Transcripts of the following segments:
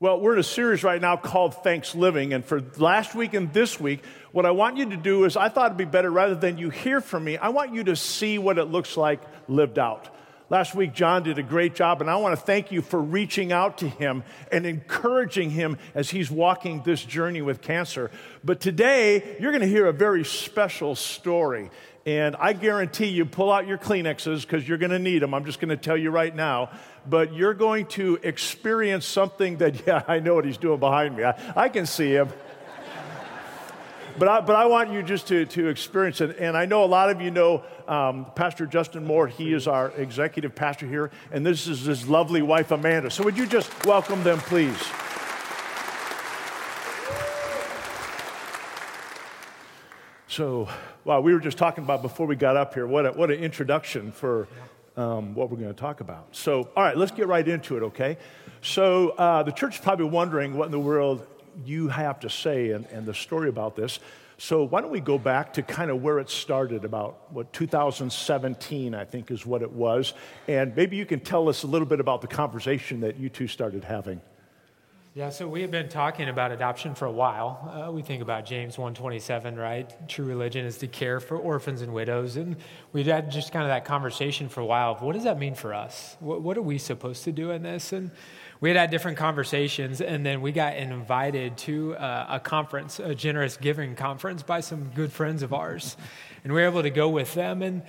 Well, we're in a series right now called Thanks Living. And for last week and this week, what I want you to do is I thought it'd be better rather than you hear from me, I want you to see what it looks like lived out. Last week, John did a great job, and I want to thank you for reaching out to him and encouraging him as he's walking this journey with cancer. But today, you're going to hear a very special story. And I guarantee you, pull out your Kleenexes because you're going to need them. I'm just going to tell you right now. But you're going to experience something that, yeah, I know what he's doing behind me. I, I can see him. but, I, but I want you just to, to experience it. And I know a lot of you know um, Pastor Justin Mohr. He is our executive pastor here. And this is his lovely wife, Amanda. So would you just welcome them, please? So, wow, we were just talking about before we got up here. What, a, what an introduction for um, what we're going to talk about. So, all right, let's get right into it, okay? So, uh, the church is probably wondering what in the world you have to say and, and the story about this. So, why don't we go back to kind of where it started about what 2017, I think, is what it was. And maybe you can tell us a little bit about the conversation that you two started having. Yeah, so we have been talking about adoption for a while. Uh, we think about James 127, right? True religion is to care for orphans and widows. And we've had just kind of that conversation for a while of what does that mean for us? What, what are we supposed to do in this? And we had had different conversations, and then we got invited to uh, a conference, a generous giving conference by some good friends of ours. And we were able to go with them. And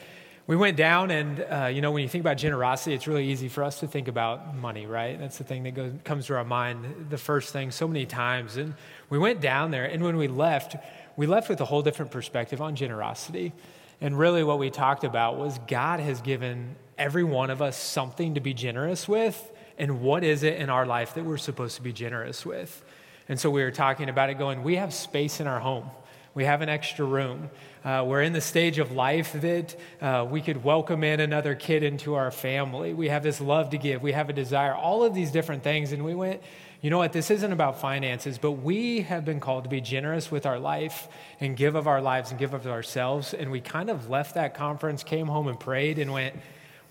we went down, and uh, you know, when you think about generosity, it's really easy for us to think about money, right? That's the thing that goes, comes to our mind, the first thing, so many times. And we went down there, and when we left, we left with a whole different perspective on generosity. And really, what we talked about was God has given every one of us something to be generous with, and what is it in our life that we're supposed to be generous with? And so we were talking about it, going, we have space in our home. We have an extra room. Uh, we're in the stage of life that uh, we could welcome in another kid into our family. We have this love to give. We have a desire, all of these different things. And we went, you know what, this isn't about finances, but we have been called to be generous with our life and give of our lives and give of ourselves. And we kind of left that conference, came home and prayed and went,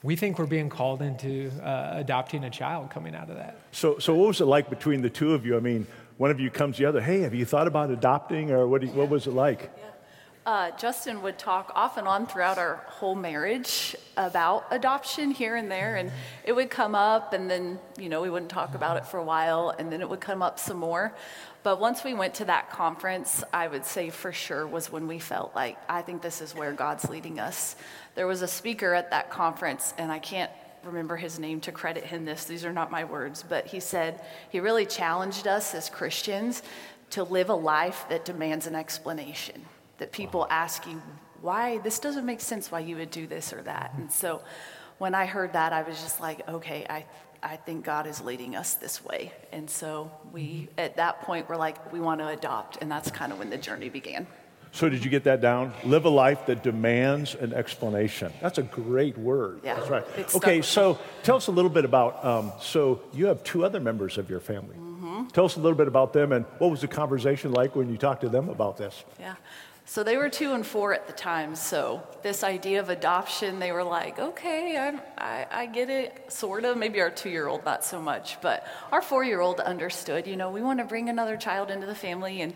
we think we're being called into uh, adopting a child coming out of that. So, so what was it like between the two of you? I mean, one of you comes the other, hey, have you thought about adopting, or what, you, what was it like? Yeah. Uh, Justin would talk off and on throughout our whole marriage about adoption here and there, and it would come up, and then, you know, we wouldn't talk about it for a while, and then it would come up some more. But once we went to that conference, I would say for sure was when we felt like, I think this is where God's leading us. There was a speaker at that conference, and I can't remember his name to credit him this, these are not my words, but he said he really challenged us as Christians to live a life that demands an explanation that people ask you why this doesn't make sense why you would do this or that. And so when I heard that, I was just like, okay, I, I think God is leading us this way. And so we, at that point, we're like, we want to adopt. And that's kind of when the journey began. So, did you get that down? Live a life that demands an explanation. That's a great word. Yeah, That's right. Okay, so tell us a little bit about. Um, so, you have two other members of your family. Mm-hmm. Tell us a little bit about them and what was the conversation like when you talked to them about this? Yeah. So they were two and four at the time. So this idea of adoption, they were like, okay, I, I, I get it, sort of. Maybe our two year old, not so much. But our four year old understood, you know, we want to bring another child into the family. And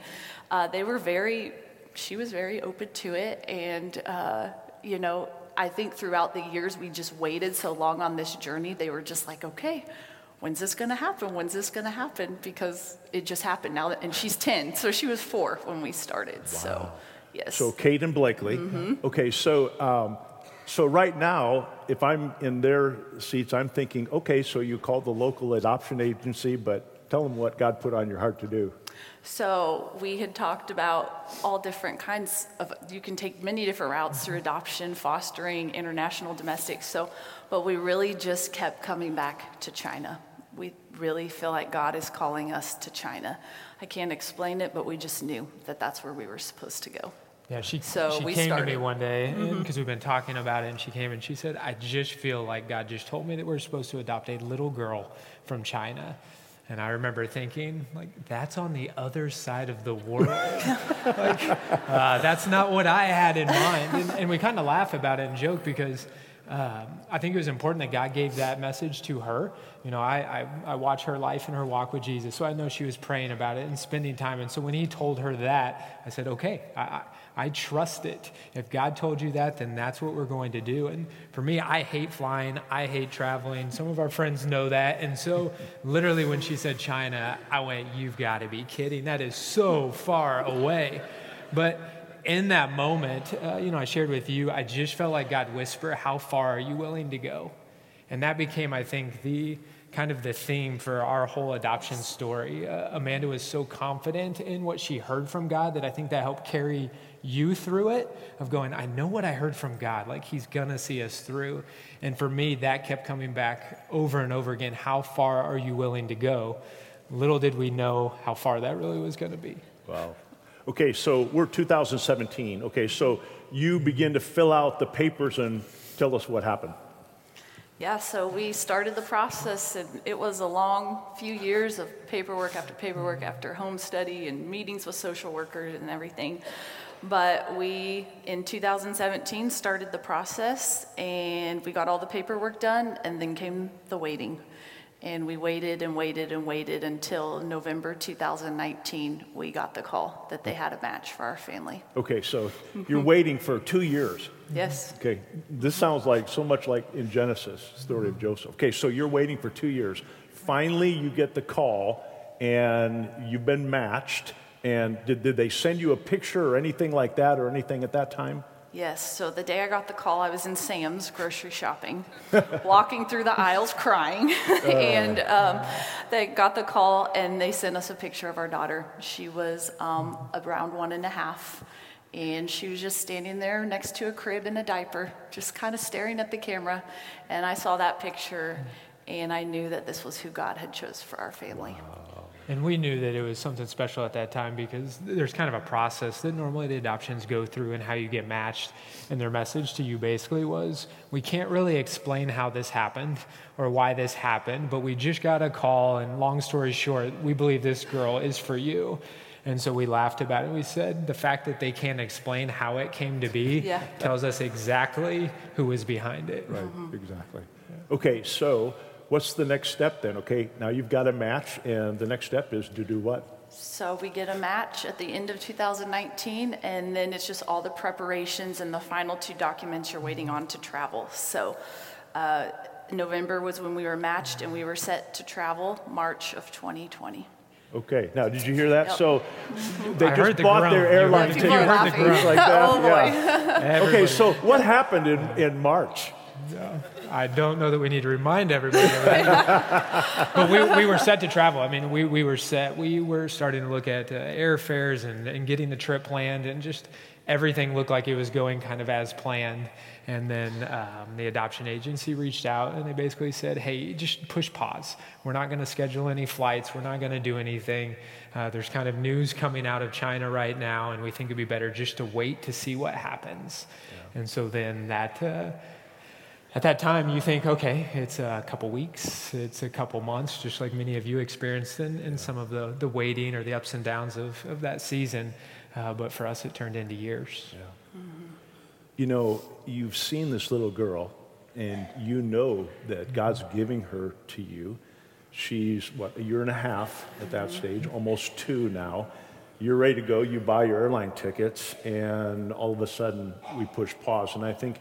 uh, they were very, she was very open to it. And, uh, you know, I think throughout the years, we just waited so long on this journey, they were just like, okay, when's this going to happen? When's this going to happen? Because it just happened now. That, and she's 10, so she was four when we started. Wow. So Yes. So Kate and Blakely. Mm-hmm. Okay, so um, so right now, if I'm in their seats, I'm thinking, okay, so you called the local adoption agency, but tell them what God put on your heart to do. So we had talked about all different kinds of. You can take many different routes through adoption, fostering, international, domestic. So, but we really just kept coming back to China. We really feel like God is calling us to China. I can't explain it, but we just knew that that's where we were supposed to go. Yeah, she, so she came started. to me one day because mm-hmm. we've been talking about it, and she came and she said, I just feel like God just told me that we're supposed to adopt a little girl from China. And I remember thinking, like, that's on the other side of the world. like, uh, that's not what I had in mind. And, and we kind of laugh about it and joke because um, I think it was important that God gave that message to her. You know, I, I, I watch her life and her walk with Jesus, so I know she was praying about it and spending time. And so when he told her that, I said, okay, I, I, I trust it. If God told you that, then that's what we're going to do. And for me, I hate flying, I hate traveling. Some of our friends know that. And so, literally, when she said China, I went, You've got to be kidding. That is so far away. But in that moment, uh, you know, I shared with you, I just felt like God whisper, How far are you willing to go? And that became, I think, the kind of the theme for our whole adoption story. Uh, Amanda was so confident in what she heard from God that I think that helped carry you through it of going, I know what I heard from God, like He's gonna see us through. And for me, that kept coming back over and over again. How far are you willing to go? Little did we know how far that really was gonna be. Wow. Okay, so we're 2017. Okay, so you begin to fill out the papers and tell us what happened. Yeah, so we started the process, and it was a long few years of paperwork after paperwork after home study and meetings with social workers and everything. But we, in 2017, started the process and we got all the paperwork done, and then came the waiting. And we waited and waited and waited until November 2019, we got the call that they had a match for our family. Okay, so you're waiting for two years. Yes. Okay, this sounds like so much like in Genesis, story of Joseph. Okay, so you're waiting for two years. Finally, you get the call, and you've been matched. And did, did they send you a picture or anything like that, or anything at that time? Yes, so the day I got the call, I was in Sam's grocery shopping, walking through the aisles crying. and um, they got the call and they sent us a picture of our daughter. She was um, around one and a half. And she was just standing there next to a crib in a diaper, just kind of staring at the camera. And I saw that picture and I knew that this was who God had chose for our family. And we knew that it was something special at that time because there's kind of a process that normally the adoptions go through and how you get matched. And their message to you basically was we can't really explain how this happened or why this happened, but we just got a call. And long story short, we believe this girl is for you. And so we laughed about it. We said the fact that they can't explain how it came to be Yeah. tells us exactly who was behind it. Right, mm-hmm. exactly. Okay, so what's the next step then? Okay, now you've got a match, and the next step is to do what? So we get a match at the end of 2019, and then it's just all the preparations and the final two documents you're waiting on to travel. So uh, November was when we were matched, and we were set to travel March of 2020. Okay, now did you hear that? Yep. So they I just heard the bought groan. their You airline heard- People ticket. are heard the laughing. groan. Like that, oh boy. yeah. Okay, so what happened in, in March? I don't know that we need to remind everybody of that. but we, we were set to travel. I mean, we, we were set. We were starting to look at uh, airfares and, and getting the trip planned, and just everything looked like it was going kind of as planned. And then um, the adoption agency reached out and they basically said, hey, just push pause. We're not going to schedule any flights. We're not going to do anything. Uh, there's kind of news coming out of China right now, and we think it'd be better just to wait to see what happens. And so then that. Uh, at that time, you think, okay, it's a couple weeks, it's a couple months, just like many of you experienced in, in some of the, the waiting or the ups and downs of, of that season. Uh, but for us, it turned into years. You know, you've seen this little girl, and you know that God's giving her to you. She's, what, a year and a half at that stage, almost two now. You're ready to go, you buy your airline tickets, and all of a sudden we push pause. And I think,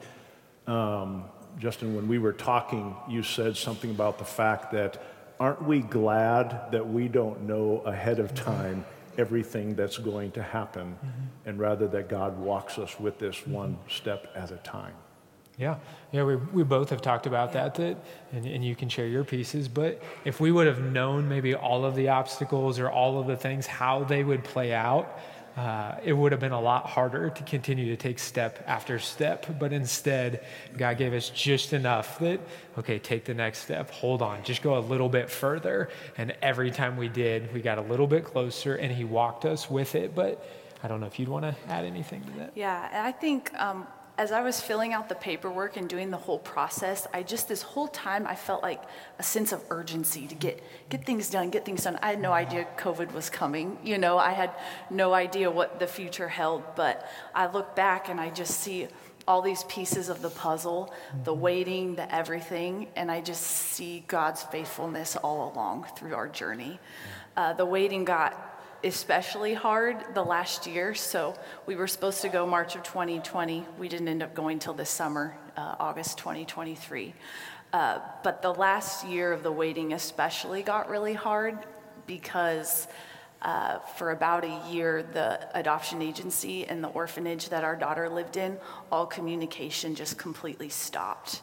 um, Justin, when we were talking, you said something about the fact that aren't we glad that we don't know ahead of time everything that's going to happen, mm-hmm. and rather that God walks us with this mm-hmm. one step at a time? Yeah, yeah, we, we both have talked about that, that and, and you can share your pieces. But if we would have known maybe all of the obstacles or all of the things, how they would play out, uh, it would have been a lot harder to continue to take step after step. But instead, God gave us just enough that, okay, take the next step, hold on, just go a little bit further. And every time we did, we got a little bit closer and He walked us with it. But I don't know if you'd want to add anything to that. Yeah, I think um, as I was filling out the paperwork and doing the whole process, I just this whole time I felt like a sense of urgency to get get things done, get things done. I had no idea COVID was coming. You know, I had no idea what the future held, but I look back and I just see all these pieces of the puzzle, the waiting, the everything, and I just see God's faithfulness all along through our journey. Uh, the waiting got especially hard the last year. So we were supposed to go March of 2020. We didn't end up going till this summer, uh, August 2023. Uh, but the last year of the waiting especially got really hard because uh, for about a year, the adoption agency and the orphanage that our daughter lived in, all communication just completely stopped.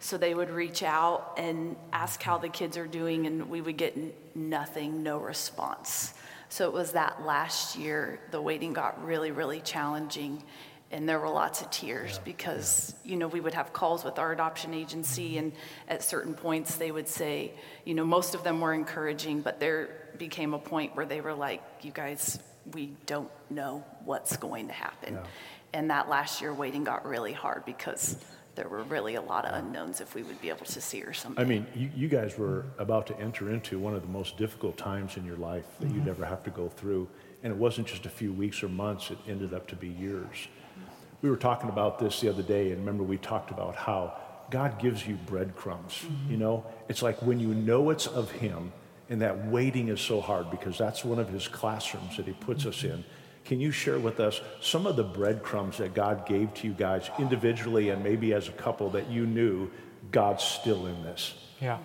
So they would reach out and ask how the kids are doing, and we would get nothing, no response. So it was that last year, the waiting got really, really challenging. And there were lots of tears yeah, because, yeah. you know, we would have calls with our adoption agency, mm-hmm. and at certain points they would say, you know, most of them were encouraging, but there became a point where they were like, you guys, we don't know what's going to happen. Yeah. And that last year, waiting got really hard because there were really a lot of unknowns if we would be able to see or something. I mean, you, you guys were about to enter into one of the most difficult times in your life that mm-hmm. you'd ever have to go through. And it wasn't just a few weeks or months, it ended up to be years. We were talking about this the other day, and remember, we talked about how God gives you breadcrumbs. Mm-hmm. You know, it's like when you know it's of Him, and that waiting is so hard because that's one of His classrooms that He puts mm-hmm. us in can you share with us some of the breadcrumbs that God gave to you guys individually and maybe as a couple that you knew God's still in this? Yeah.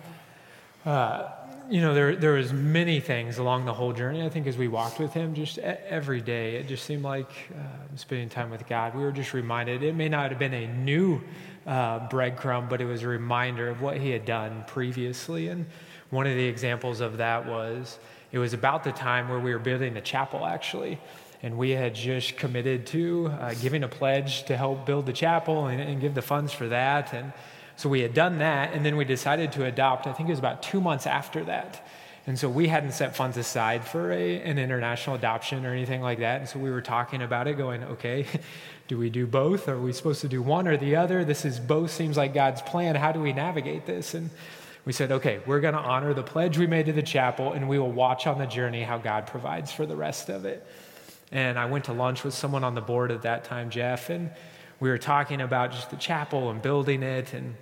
Uh, you know, there, there was many things along the whole journey. I think as we walked with him, just every day, it just seemed like uh, spending time with God. We were just reminded. It may not have been a new uh, breadcrumb, but it was a reminder of what he had done previously. And one of the examples of that was it was about the time where we were building the chapel, actually and we had just committed to uh, giving a pledge to help build the chapel and, and, give the funds for that. And so we had done that, and then we decided to adopt. I think it was about two months after that. And so we hadn't set funds aside for a, an international adoption or anything like that. And so we were talking about it, going, okay, do we do both? Are we supposed to do one or the other? This is both seems like God's plan. How do we navigate this? And we said, okay, we're going to honor the pledge we made to the chapel, and we will watch on the journey how God provides for the rest of it. And I went to lunch with someone on the board at that time, Jeff, and we were talking about just the chapel and building it. And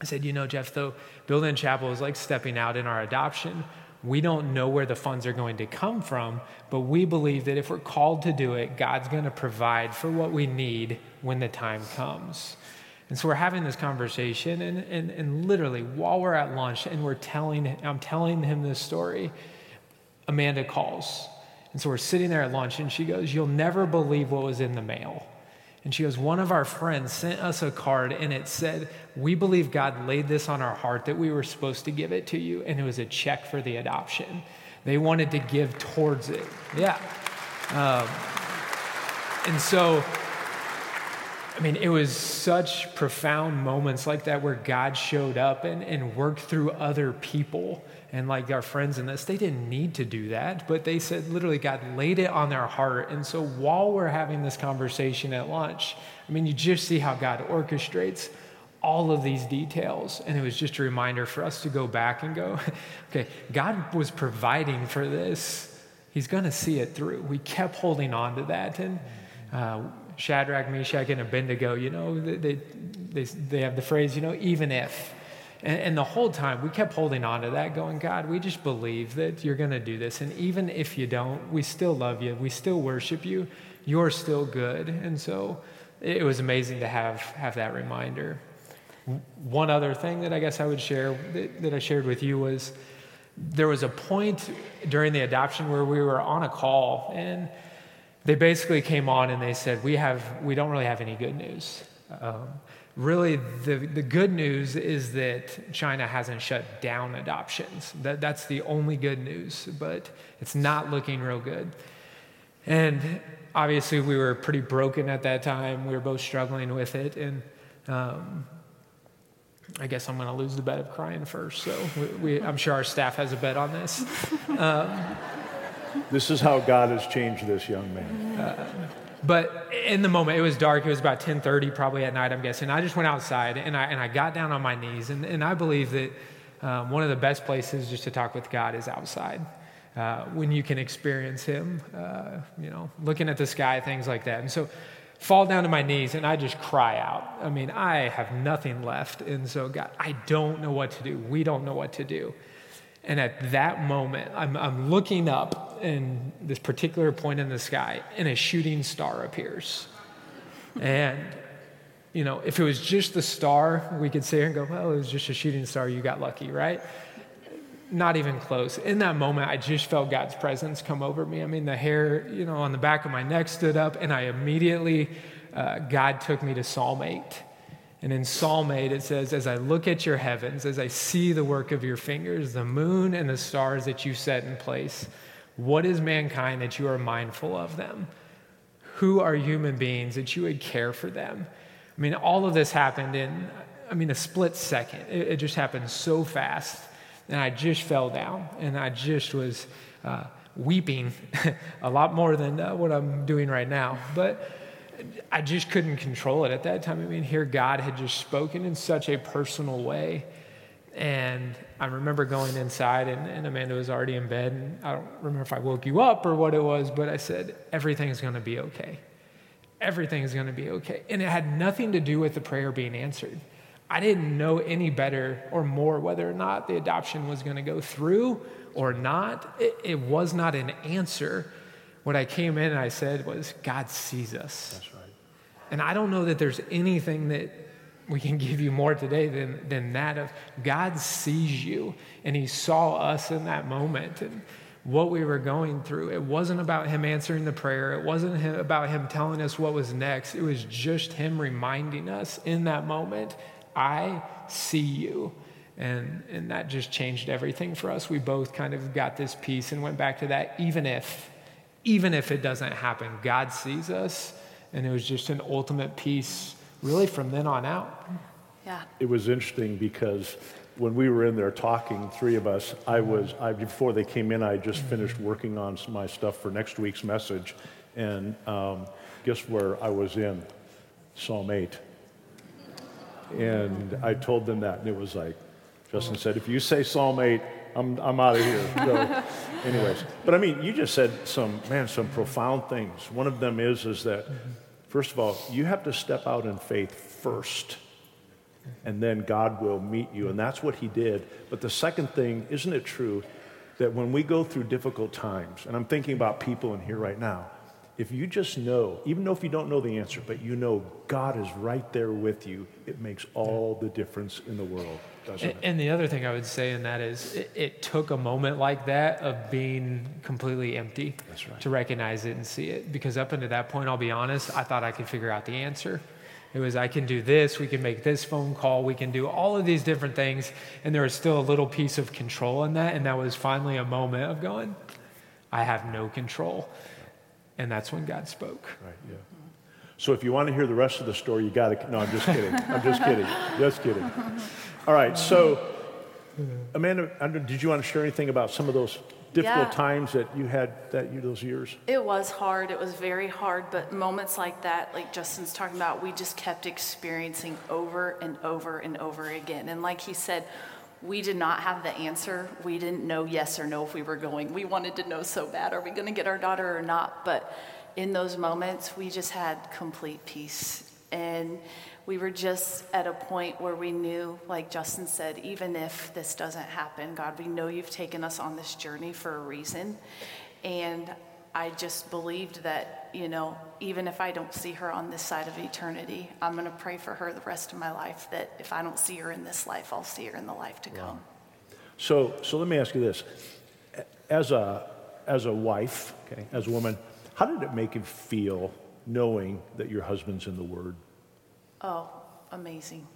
I said, You know, Jeff, though, building a chapel is like stepping out in our adoption. We don't know where the funds are going to come from, but we believe that if we're called to do it, God's going to provide for what we need when the time comes. And so we're having this conversation, and, and, and literally while we're at lunch and we're telling, I'm telling him this story, Amanda calls and so we're sitting there at lunch, and she goes, You'll never believe what was in the mail. And she goes, One of our friends sent us a card, and it said, We believe God laid this on our heart that we were supposed to give it to you. And it was a check for the adoption. They wanted to give towards it. Yeah. Um, and so, I mean, it was such profound moments like that where God showed up and, and worked through other people and like our friends in this, they didn't need to do that, but they said literally God laid it on their heart. And so while we're having this conversation at lunch, I mean, you just see how God orchestrates all of these details. And it was just a reminder for us to go back and go, okay, God was providing for this. He's going to see it through. We kept holding on to that. And uh, Shadrach, Meshach, and Abednego, you know, they, they, they have the phrase, you know, even if. And, and, the whole time we kept holding on to that, going, God, we just believe that you're going to do this. And even if you don't, we still love you. We still worship you. You're still good. And so it was amazing to have, have that reminder. One other thing that I guess I would share that, that I shared with you was there was a point during the adoption where we were on a call and they basically came on and they said, we, have, we don't really have any good news. Um, really the, the good news is that China hasn't shut down adoptions. That, that's the only good news, but it's not looking real good. And obviously, we were pretty broken at that time. We were both struggling with it. And um, I guess I'm going to lose the bet of crying first. So we, we, I'm sure our staff has a bet on this. Um, this is how God has changed this young man. Uh, but in the moment, it was dark. It was about 10:30, probably at night, I'm guessing. I just went outside and I and I got down on my knees. And, and I believe that um, one of the best places just to talk with God is outside. Uh, when you can experience Him, uh, you know, looking at the sky, things like that. And so, fall down to my knees and I just cry out. I mean, I have nothing left. And so, God, I don't know what to do. We don't know what to do. And at that moment, I'm, I'm looking up in this particular point in the sky, and a shooting star appears. And, you know, if it was just the star, we could sit here and go, well, it was just a shooting star. You got lucky, right? Not even close. In that moment, I just felt God's presence come over me. I mean, the hair, you know, on the back of my neck stood up, and I immediately, uh, God took me to Psalm 8. And in Psalm 8, it says, As I look at your heavens, as I see the work of your fingers, the moon and the stars that you set in place, what is mankind that you are mindful of them? Who are human beings that you would care for them? I mean, all of this happened in, I mean, a split second. It, it just happened so fast. And I just fell down and I just was uh, weeping a lot more than uh, what I'm doing right now. But I just couldn't control it at that time. I mean, here God had just spoken in such a personal way. And I remember going inside, and, and, Amanda was already in bed. And I don't remember if I woke you up or what it was, but I said, Everything's going to be okay. Everything's going to be okay. And it had nothing to do with the prayer being answered. I didn't know any better or more whether or not the adoption was going to go through or not. It, it was not an answer what I came in and I said was, God sees us. That's right. And I don't know that there's anything that we can give you more today than, than that of God sees you and he saw us in that moment and what we were going through. It wasn't about him answering the prayer. It wasn't about him telling us what was next. It was just him reminding us in that moment, I see you. And, and that just changed everything for us. We both kind of got this peace and went back to that, even if even if it doesn't happen, God sees us. And it was just an ultimate peace, really, from then on out. Yeah. It was interesting because when we were in there talking, three of us, I was, I, before they came in, I just finished working on my stuff for next week's message. And um, guess where I was in? Psalm 8. And I told them that, and it was like, Justin said, if you say Psalm 8, I'm, I'm out of here. So, anyways, but I mean, you just said some, man, some profound things. One of them is, is that, first of all, you have to step out in faith first, and then God will meet you. And that's what he did. But the second thing, isn't it true that when we go through difficult times, and I'm thinking about people in here right now, if you just know, even though if you don't know the answer, but you know God is right there with you, it makes all the difference in the world, doesn't and, it? And the other thing I would say in that is it, it took a moment like that of being completely empty right. to recognize it and see it. Because up until that point, I'll be honest, I thought I could figure out the answer. It was, I can do this, we can make this phone call, we can do all of these different things. And there was still a little piece of control in that. And that was finally a moment of going, I have no control. And that's when God spoke. Right, yeah. So if you want to hear the rest of the story, you got to. No, I'm just kidding. I'm just kidding. Just kidding. All right, so Amanda, did you want to share anything about some of those difficult Yeah. times that you had that you, those years? It was hard. It was very hard. But moments like that, like Justin's talking about, we just kept experiencing over and over and over again. And like he said, we did not have the answer. We didn't know yes or no if we were going. We wanted to know so bad are we going to get our daughter or not? But in those moments, we just had complete peace. And we were just at a point where we knew, like Justin said, even if this doesn't happen, God, we know you've taken us on this journey for a reason. And I just believed that, you know, even if I don't see her on this side of eternity, I'm going to pray for her the rest of my life that if I don't see her in this life, I'll see her in the life to come. So, so let me ask you this: as a as a wife, okay, as a woman, how did it make you feel knowing that your husband's in the Word? Oh, amazing.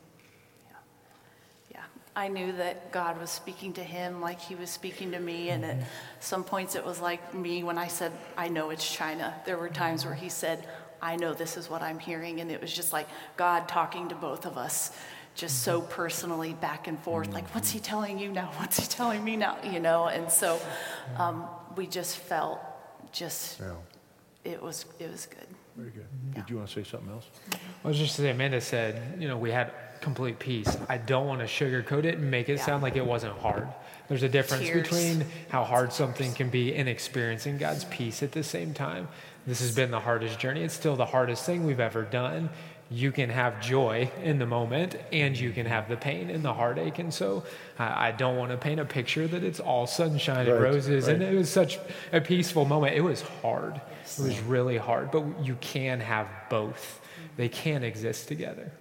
Yeah. Yeah. I knew that God was speaking to him like he was speaking to me. And at mm-hmm. some points, it was like me when I said, I know it's China. There were mm-hmm. times where he said, I know this is what I'm hearing. And it was just like God talking to both of us, just so mm-hmm. personally back and forth. Like, what's he telling you now? What's he telling me now? You know? And so um, we just felt just, Yeah. it was, it was good. Very good. Did you want to say something else? I was just saying, Amanda said, you know, we had complete peace. I don't want to sugarcoat it and make it Yeah. sound like it wasn't hard. There's a difference Tears. between how hard something can be and experiencing God's peace at the same time. This has been the hardest journey. It's still the hardest thing we've ever done. You can have joy in the moment and you can have the pain and the heartache. And so I I don't want to paint a picture that it's all sunshine and Right, roses. And it was such a peaceful moment. It was hard. It was really hard, but you can have both. They can exist together.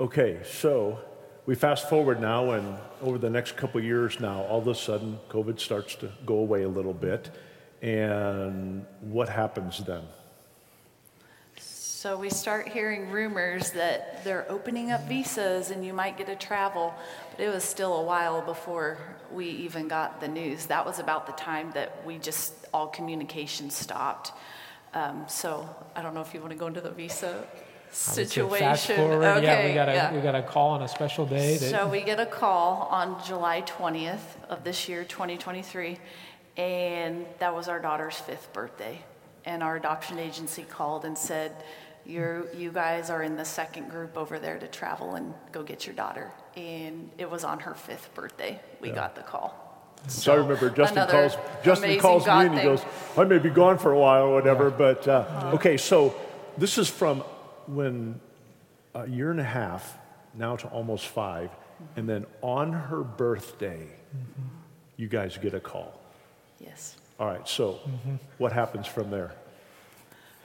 Okay, so we fast forward now, and over the next couple years now, all of a sudden, COVID starts to go away a little bit. And what happens then? So we start hearing rumors that they're opening up visas and you might get to travel. But it was still a while before we even got the news. That was about the time that we just, all communication stopped. Um, so I don't know if you want to go into the visa situation. Fast forward, yeah, Okay, we got a yeah. we got a call on a special day. That, So we get a call on July 20th of this year, 2023, and that was our daughter's fifth birthday. And our adoption agency called and said, You're, you guys are in the second group over there to travel and go get your daughter. And it was on her fifth birthday, we got the call. So I remember Justin calls, Justin amazing calls me God and he thing. goes, I may be gone for a while or whatever, but, uh, okay, so this is from when a year and a half, now to almost five, and then on her birthday, you guys get a call. Yes. All right, so what happens from there?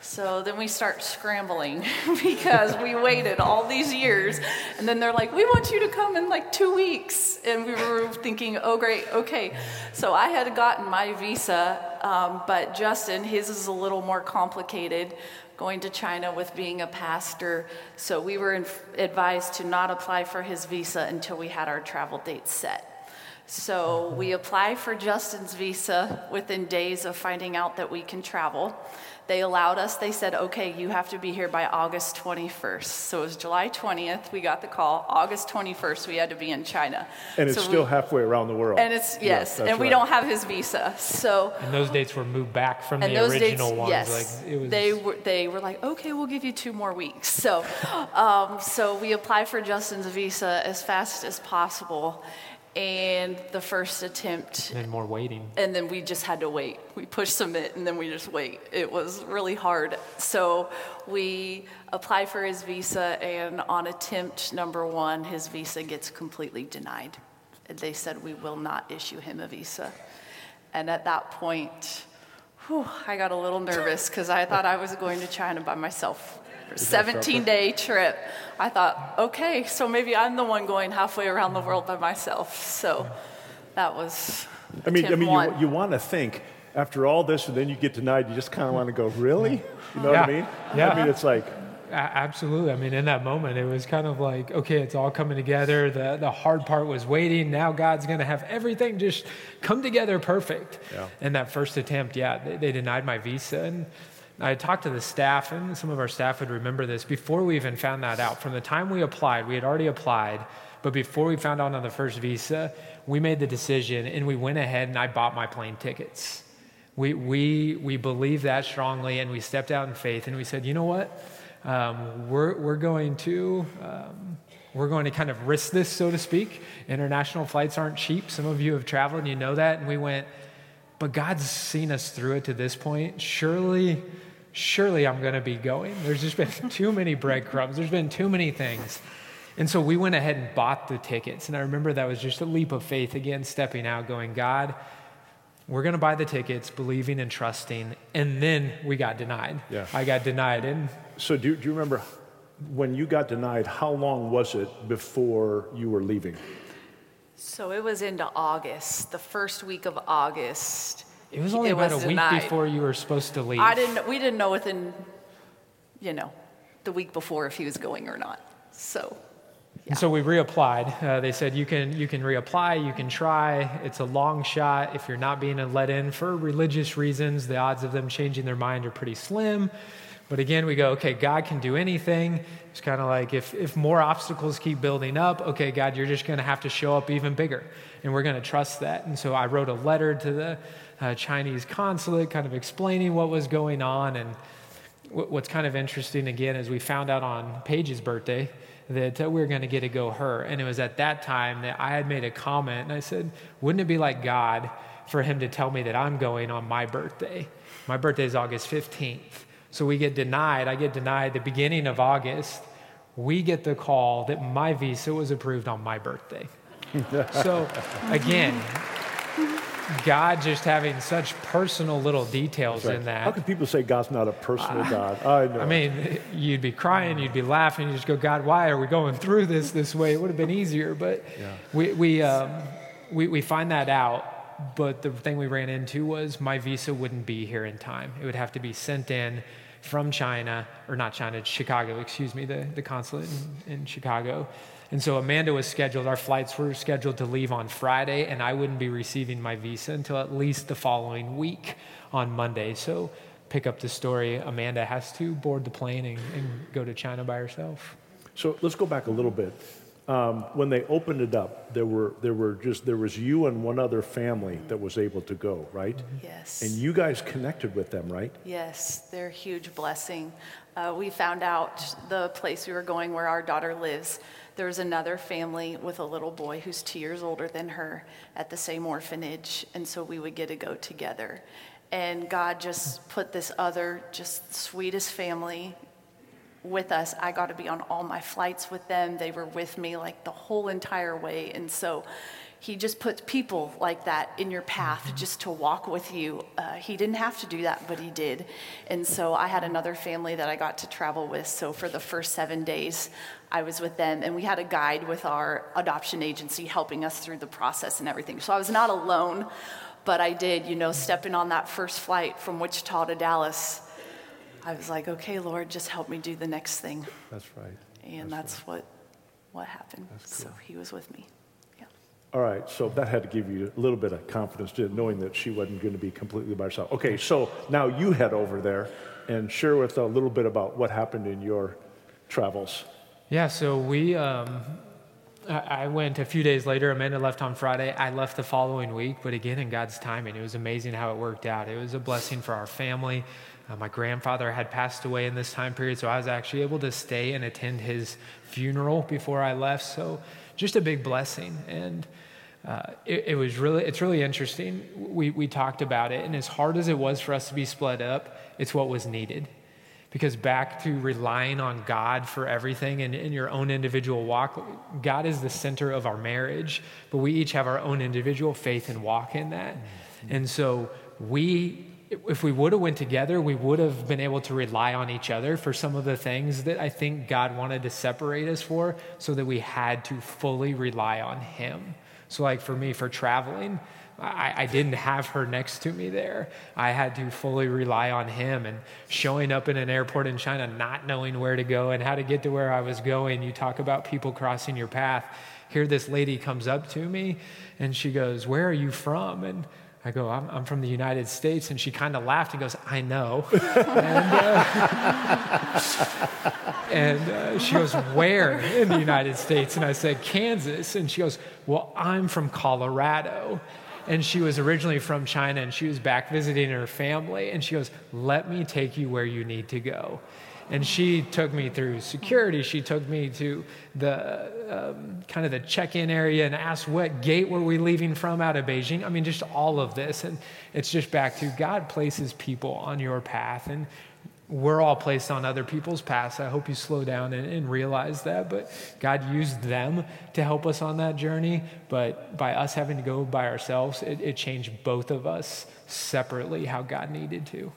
So then we start scrambling because we waited all these years. And then they're like, we want you to come in like two weeks. And we were thinking, oh, great, okay. So I had gotten my visa, um, but Justin, his is a little more complicated going to China with being a pastor. So we were advised to not apply for his visa until we had our travel dates set. So we apply for Justin's visa within days of finding out that we can travel. They allowed us, they said, okay, you have to be here by August 21st. So it was July 20th, we got the call. August 21st, we had to be in China. And it's So still we- halfway around the world. And it's, yes, that's and we right. don't have his visa. So and those dates were moved back from and the those dates, original ones. yes, Like it was. they were they were like, okay, we'll give you two more weeks. So, um, so we applied for Justin's visa as fast as possible, and the first attempt, and more waiting. and then we just had to wait. We push submit, and then we just wait. It was really hard. So we apply for his visa, and on attempt number one, his visa gets completely denied. They said we will not issue him a visa, and at that point. Whew, I got a little nervous because I thought I was going to China by myself. 17 day trip. I thought, okay, so maybe I'm the one going halfway around the world by myself. So that was. I mean, I mean, one. you, you want to think after all this, and then you get denied. You just kind of want to go, really? You know what I mean? Yeah. I mean, it's like, A- absolutely. I mean, in that moment, it was kind of like, okay, it's all coming together. The the hard part was waiting. Now God's going to have everything just come together perfect. Yeah. And that first attempt, yeah, they, they denied my visa. And I talked to the staff, and some of our staff would remember this. Before we even found that out, from the time we applied, we had already applied, but before we found out on the first visa, we made the decision and we went ahead and I bought my plane tickets. We, we, we believed that strongly and we stepped out in faith and we said, you know what? Um, we're, we're going to. Um, we're going to kind of risk this, so to speak. International flights aren't cheap. Some of you have traveled and you know that. And we went, but God's seen us through it to this point. Surely, surely I'm going to be going. There's just been too many breadcrumbs, there's been too many things. And so we went ahead and bought the tickets. And I remember that was just a leap of faith again, stepping out, going, God, we're going to buy the tickets, believing and trusting. And then we got denied. Yeah. I got denied. And so do, do you remember when you got denied, how long was it before you were leaving? So it was into August, the first week of August. it was only about a week denied. before you were supposed to leave. I didn't. We didn't know within, you know, the week before if he was going or not. So And so we reapplied. Uh, they said you can you can reapply, you can try. It's a long shot. If you're not being let in for religious reasons, the odds of them changing their mind are pretty slim. But again, we go, okay, God can do anything. It's kind of like if, if more obstacles keep building up, okay, God, you're just going to have to show up even bigger. And we're going to trust that. And so I wrote a letter to the uh, Chinese consulate, kind of explaining what was going on. And wh- what's kind of interesting, again, is we found out on Paige's birthday that uh, we were going to get to go her. And it was at that time that I had made a comment and I said, Wouldn't it be like God for him to tell me that I'm going on my birthday? My birthday is August 15th. So we get denied. I get denied the beginning of August. We get the call that my visa was approved on my birthday. so again, God just having such personal little details right. in that. How can people say God's not a personal uh, God? I know. I mean, you'd be crying, you'd be laughing, you just go, God, why are we going through this this way? It would have been easier, but yeah. we we, um, we we find that out. But the thing we ran into was my visa wouldn't be here in time. It would have to be sent in from China, or not China, Chicago, excuse me, the, the consulate in, in Chicago. And so Amanda was scheduled, our flights were scheduled to leave on Friday, and I wouldn't be receiving my visa until at least the following week on Monday. So pick up the story. Amanda has to board the plane and, and go to China by herself. So let's go back a little bit. Um, when they opened it up, there were there were just there was you and one other family that was able to go, right? Yes. And you guys connected with them, right? Yes, they're a huge blessing. Uh, we found out the place we were going where our daughter lives there was another family with a little boy who's two years older than her at the same orphanage, and so we would get to go together. And God just put this other, just sweetest family with us. I got to be on all my flights with them. They were with me like the whole entire way. And so he just puts people like that in your path just to walk with you. Uh, he didn't have to do that, but he did. And so I had another family that I got to travel with. So for the first seven days, I was with them, and we had a guide with our adoption agency helping us through the process and everything. So I was not alone, but I did, you know, stepping on that first flight from Wichita to Dallas. I was like, okay, Lord, just help me do the next thing. That's right. And that's, that's right. what what happened. Cool. So he was with me. Yeah. All right, so that had to give you a little bit of confidence, knowing that she wasn't going to be completely by herself. Okay, so now you head over there and share with a little bit about what happened in your travels. Yeah, so we, um, I went a few days later. Amanda left on Friday. I left the following week, but again, in God's timing, it was amazing how it worked out. It was a blessing for our family. Uh, my grandfather had passed away in this time period, so I was actually able to stay and attend his funeral before I left. So, just a big blessing. And uh, it, it, was really, it's really interesting. We, we talked about it, and as hard as it was for us to be split up, it's what was needed. Because back to relying on God for everything and in your own individual walk, God is the center of our marriage, but we each have our own individual faith and walk in that. Mm-hmm. And so we if we would have went together we would have been able to rely on each other for some of the things that i think god wanted to separate us for so that we had to fully rely on him so like for me for traveling I, I, didn't have her next to me there. I had to fully rely on him and showing up in an airport in China, not knowing where to go and how to get to where I was going. You talk about people crossing your path. Here, this lady comes up to me and she goes, Where are you from? And I go, I'm, I'm from the United States. And she kind of laughed and goes, I know. and, uh, and uh, she goes, Where in the United States? And I said, Kansas. And she goes, Well, I'm from Colorado and she was originally from China and she was back visiting her family. And she goes, Let me take you where you need to go. And she took me through security. She took me to the um, kind of the check in area and asked what gate were we leaving from out of Beijing. I mean, just all of this. And it's just back to God places people on your path. And we're all placed on other people's paths. I hope you slow down and, and, realize that. But God used them to help us on that journey. But by us having to go by ourselves, it, it changed both of us separately how God needed to.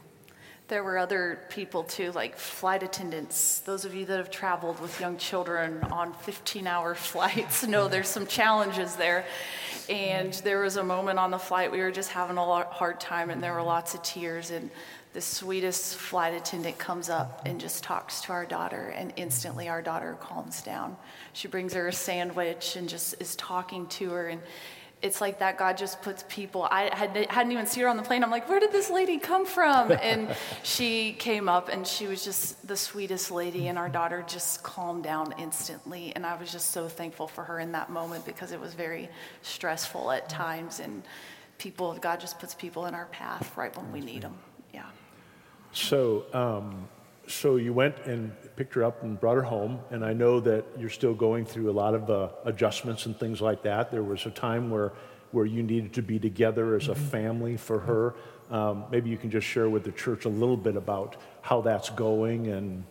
There were other people too, like flight attendants. Those of you that have traveled with young children on 15 hour flights know there's some challenges there. And there was a moment on the flight we were just having a hard time, and there were lots of tears. And the sweetest flight attendant comes up and just talks to our daughter, and instantly our daughter calms down. She brings her a sandwich and just is talking to her. And it's like that God just puts people. I had, hadn't even seen her on the plane. I'm like, where did this lady come from? And she came up and she was just the sweetest lady, and our daughter just calmed down instantly. And I was just so thankful for her in that moment because it was very stressful at times. And people, God just puts people in our path right when we need them. Yeah. So, um, so you went and picked her up and brought her home, and I know that you're still going through a lot of uh, adjustments and things like that. There was a time where, where you needed to be together as a mm-hmm. family for her. Um, maybe you can just share with the church a little bit about how that's going and.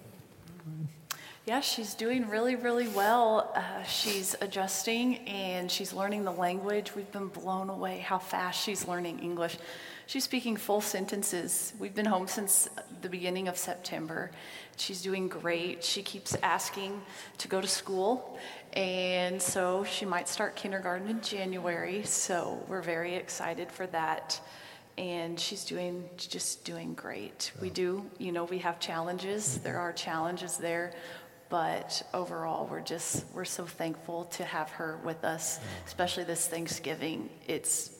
Yeah, she's doing really, really well. Uh, she's adjusting and she's learning the language. We've been blown away how fast she's learning English. She's speaking full sentences. We've been home since the beginning of September. She's doing great. She keeps asking to go to school, and so she might start kindergarten in January. So we're very excited for that. And she's doing just doing great. We do, you know, we have challenges. Mm-hmm. There are challenges there, but overall we're just we're so thankful to have her with us especially this thanksgiving it's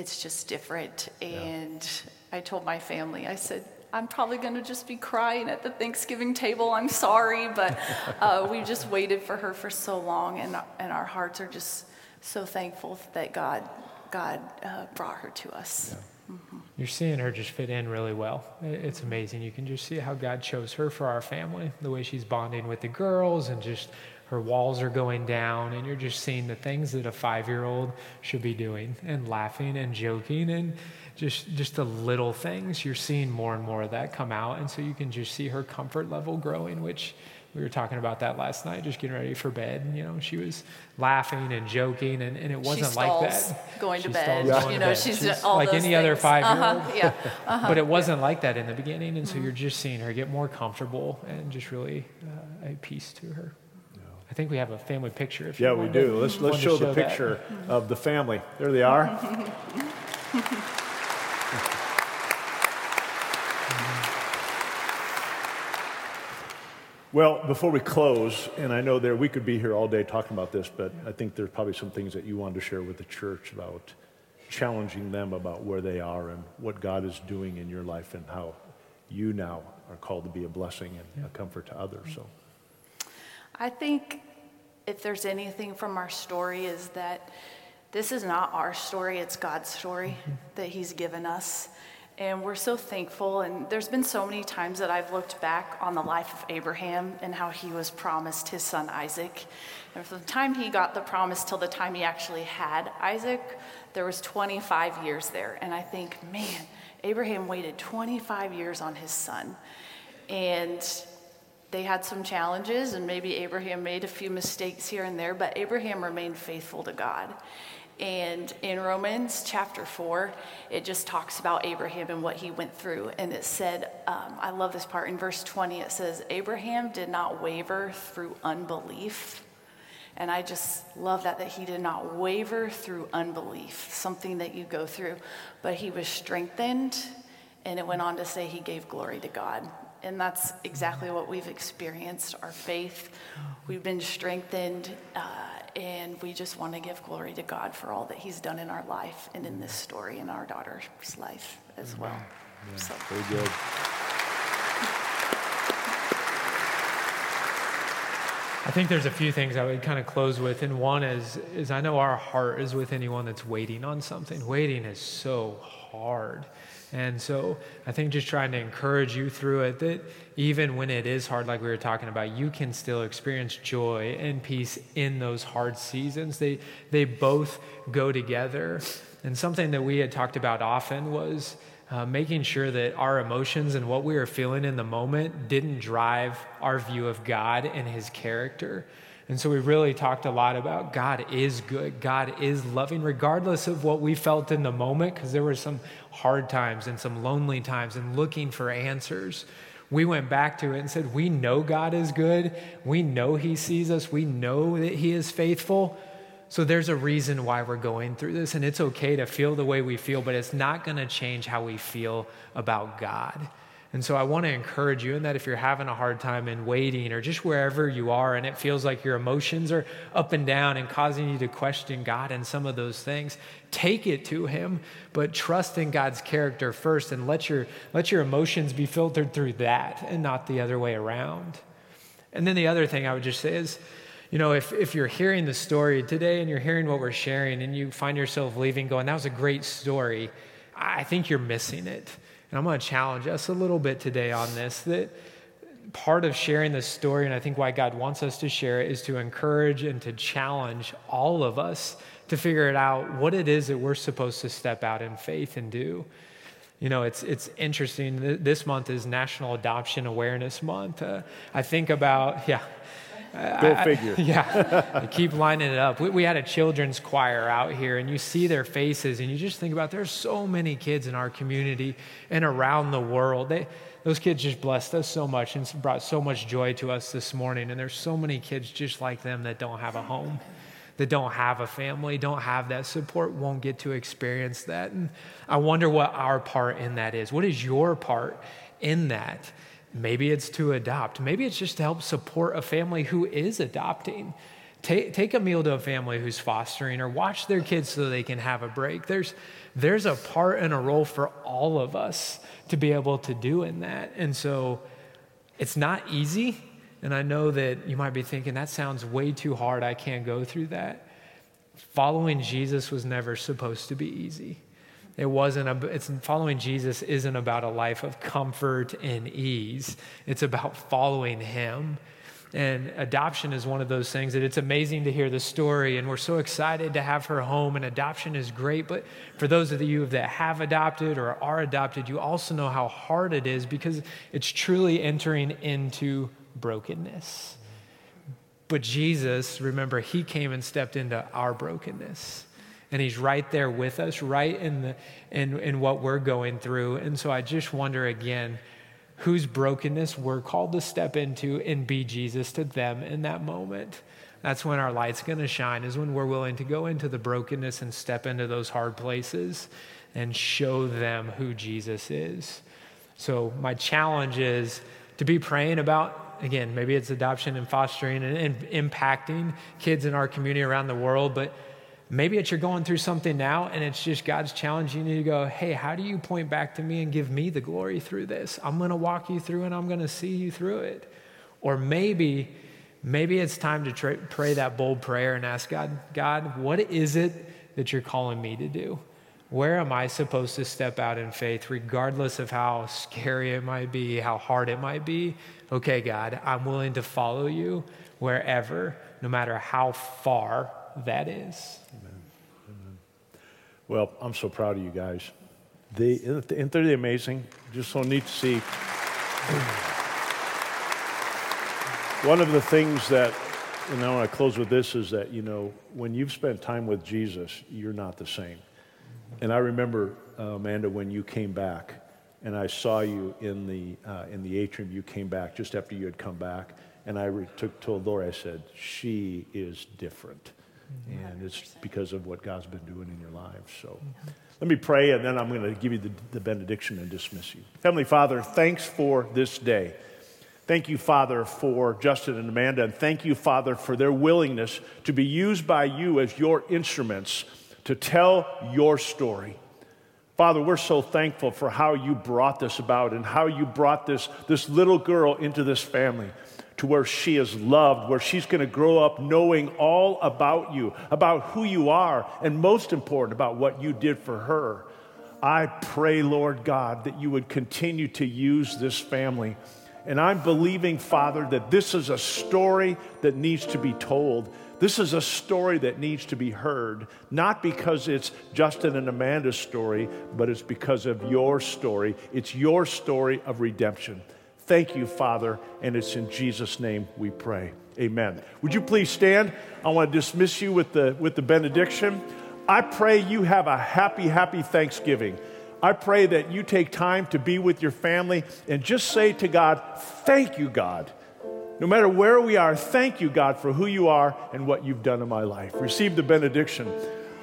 it's just different. And yeah. I told my family, I said, I'm probably going to just be crying at the Thanksgiving table. I'm sorry, but uh, we just waited for her for so long, and, and our hearts are just so thankful that God, God uh, brought her to us. Yeah. Mm-hmm. You're seeing her just fit in really well. It's amazing. You can just see how God chose her for our family, the way she's bonding with the girls, and just her walls are going down, and you're just seeing the things that a five year old should be doing and laughing and joking and just, just the little things. You're seeing more and more of that come out. And so you can just see her comfort level growing, which we were talking about that last night, just getting ready for bed. You know, she was laughing and joking, and, and it wasn't like that. Going to she bed. Yeah. You know, bed. she's, she's all like any things. other five year old. Uh-huh. Yeah. Uh-huh. but it wasn't like that in the beginning, and so mm-hmm. you're just seeing her get more comfortable and just really uh, a peace to her. I think we have a family picture. If yeah, we do. To, let's let's show, show, the picture that. of the family. There they are. well, before we close, and I know there we could be here all day talking about this, but I think there's probably some things that you wanted to share with the church about challenging them about where they are and what God is doing in your life and how you now are called to be a blessing and a comfort to others. So. I think if there's anything from our story is that this is not our story, it's God's story mm-hmm. that He's given us. And we're so thankful. And there's been so many times that I've looked back on the life of Abraham and how he was promised his son Isaac. And from the time he got the promise till the time he actually had Isaac, there was 25 years there. And I think, man, Abraham waited 25 years on his son. And they had some challenges, and maybe Abraham made a few mistakes here and there, but Abraham remained faithful to God. And in Romans chapter 4, it just talks about Abraham and what he went through. And it said, um, I love this part in verse 20, it says, Abraham did not waver through unbelief. And I just love that, that he did not waver through unbelief, something that you go through, but he was strengthened. And it went on to say he gave glory to God. And that's exactly what we've experienced our faith. We've been strengthened, uh, and we just want to give glory to God for all that He's done in our life and in this story in our daughter's life as well. Yeah, so. Very good. I think there's a few things I would kind of close with, and one is is I know our heart is with anyone that's waiting on something. Waiting is so hard. And so I think just trying to encourage you through it that even when it is hard, like we were talking about, you can still experience joy and peace in those hard seasons. They, they both go together. And something that we had talked about often was uh, making sure that our emotions and what we were feeling in the moment didn't drive our view of God and his character. And so we really talked a lot about God is good, God is loving, regardless of what we felt in the moment, because there were some hard times and some lonely times and looking for answers. We went back to it and said, We know God is good. We know He sees us. We know that He is faithful. So there's a reason why we're going through this, and it's okay to feel the way we feel, but it's not going to change how we feel about God. And so I want to encourage you in that if you're having a hard time in waiting or just wherever you are and it feels like your emotions are up and down and causing you to question God and some of those things, take it to him, but trust in God's character first and let your let your emotions be filtered through that and not the other way around. And then the other thing I would just say is you know, if, if you're hearing the story today and you're hearing what we're sharing and you find yourself leaving going, that was a great story, I think you're missing it. And I'm going to challenge us a little bit today on this that part of sharing this story, and I think why God wants us to share it, is to encourage and to challenge all of us to figure it out what it is that we're supposed to step out in faith and do. You know, it's, it's interesting. This month is National Adoption Awareness Month. Uh, I think about, yeah. Go figure. I, yeah, keep lining it up. We, we, had a children's choir out here, and you see their faces, and you just think about there's so many kids in our community and around the world. They, those kids just blessed us so much and brought so much joy to us this morning. And there's so many kids just like them that don't have a home, that don't have a family, don't have that support, won't get to experience that. And I wonder what our part in that is. What is your part in that? Maybe it's to adopt. Maybe it's just to help support a family who is adopting. Take, take a meal to a family who's fostering or watch their kids so they can have a break. There's, there's a part and a role for all of us to be able to do in that. And so it's not easy. And I know that you might be thinking, that sounds way too hard. I can't go through that. Following Jesus was never supposed to be easy. It wasn't, a, it's, following Jesus isn't about a life of comfort and ease. It's about following him and adoption is one of those things that it's amazing to hear the story, and we're so excited to have her home, and adoption is great. But for those of you that have adopted or are adopted, you also know how hard it is because it's truly entering into brokenness. But Jesus, remember, he came and stepped into our brokenness. And he's right there with us, right in, the, in, in what we're going through. And so I just wonder again, whose brokenness we're called to step into and be Jesus to them in that moment. That's when our light's going to shine, is when we're willing to go into the brokenness and step into those hard places and show them who Jesus is. So, my challenge is to be praying about, again, maybe it's adoption and fostering and, and impacting kids in our community around the world, but Maybe it's you're going through something now and it's just God's challenging you to go, hey, how do you point back to me and give me the glory through this? I'm going to walk you through and I'm going to see you through it. Or maybe, maybe it's time to tra- pray that bold prayer and ask God, God, what is it that you're calling me to do? Where am I supposed to step out in faith, regardless of how scary it might be, how hard it might be? Okay, God, I'm willing to follow you wherever, no matter how far that is. Amen. Amen. Well, I'm so proud of you guys. They, isn't they amazing? Just so neat to see. One of the things that, and I want to close with this, is that, you know, when you've spent time with Jesus, you're not the same. And I remember, uh, Amanda, when you came back, and I saw you in the, uh, in the atrium, you came back just after you had come back, and I re- took, told Laura, I said, she is different. And it's because of what God's been doing in your lives. So let me pray, and then I'm going to give you the, the benediction and dismiss you. Heavenly Father, thanks for this day. Thank you, Father, for Justin and Amanda, and thank you, Father, for their willingness to be used by you as your instruments to tell your story. Father, we're so thankful for how you brought this about and how you brought this, this little girl into this family to where she is loved, where she's going to grow up knowing all about you, about who you are, and most important, about what you did for her. I pray, Lord God, that you would continue to use this family. And I'm believing, Father, that this is a story that needs to be told. This is a story that needs to be heard, not because it's Justin and Amanda's story, but it's because of your story. It's your story of redemption. Thank you, Father, and it's in Jesus' name we pray. Amen. Would you please stand? I want to dismiss you with the, with the benediction. I pray you have a happy, happy Thanksgiving. I pray that you take time to be with your family and just say to God, Thank you, God. No matter where we are, thank you, God, for who you are and what you've done in my life. Receive the benediction.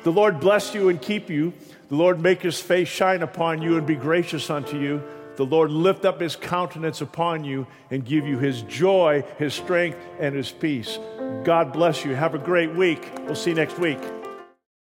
The Lord bless you and keep you. The Lord make his face shine upon you and be gracious unto you the Lord lift up his countenance upon you and give you his joy, his strength, and his peace. God bless you. Have a great week. We'll see you next week.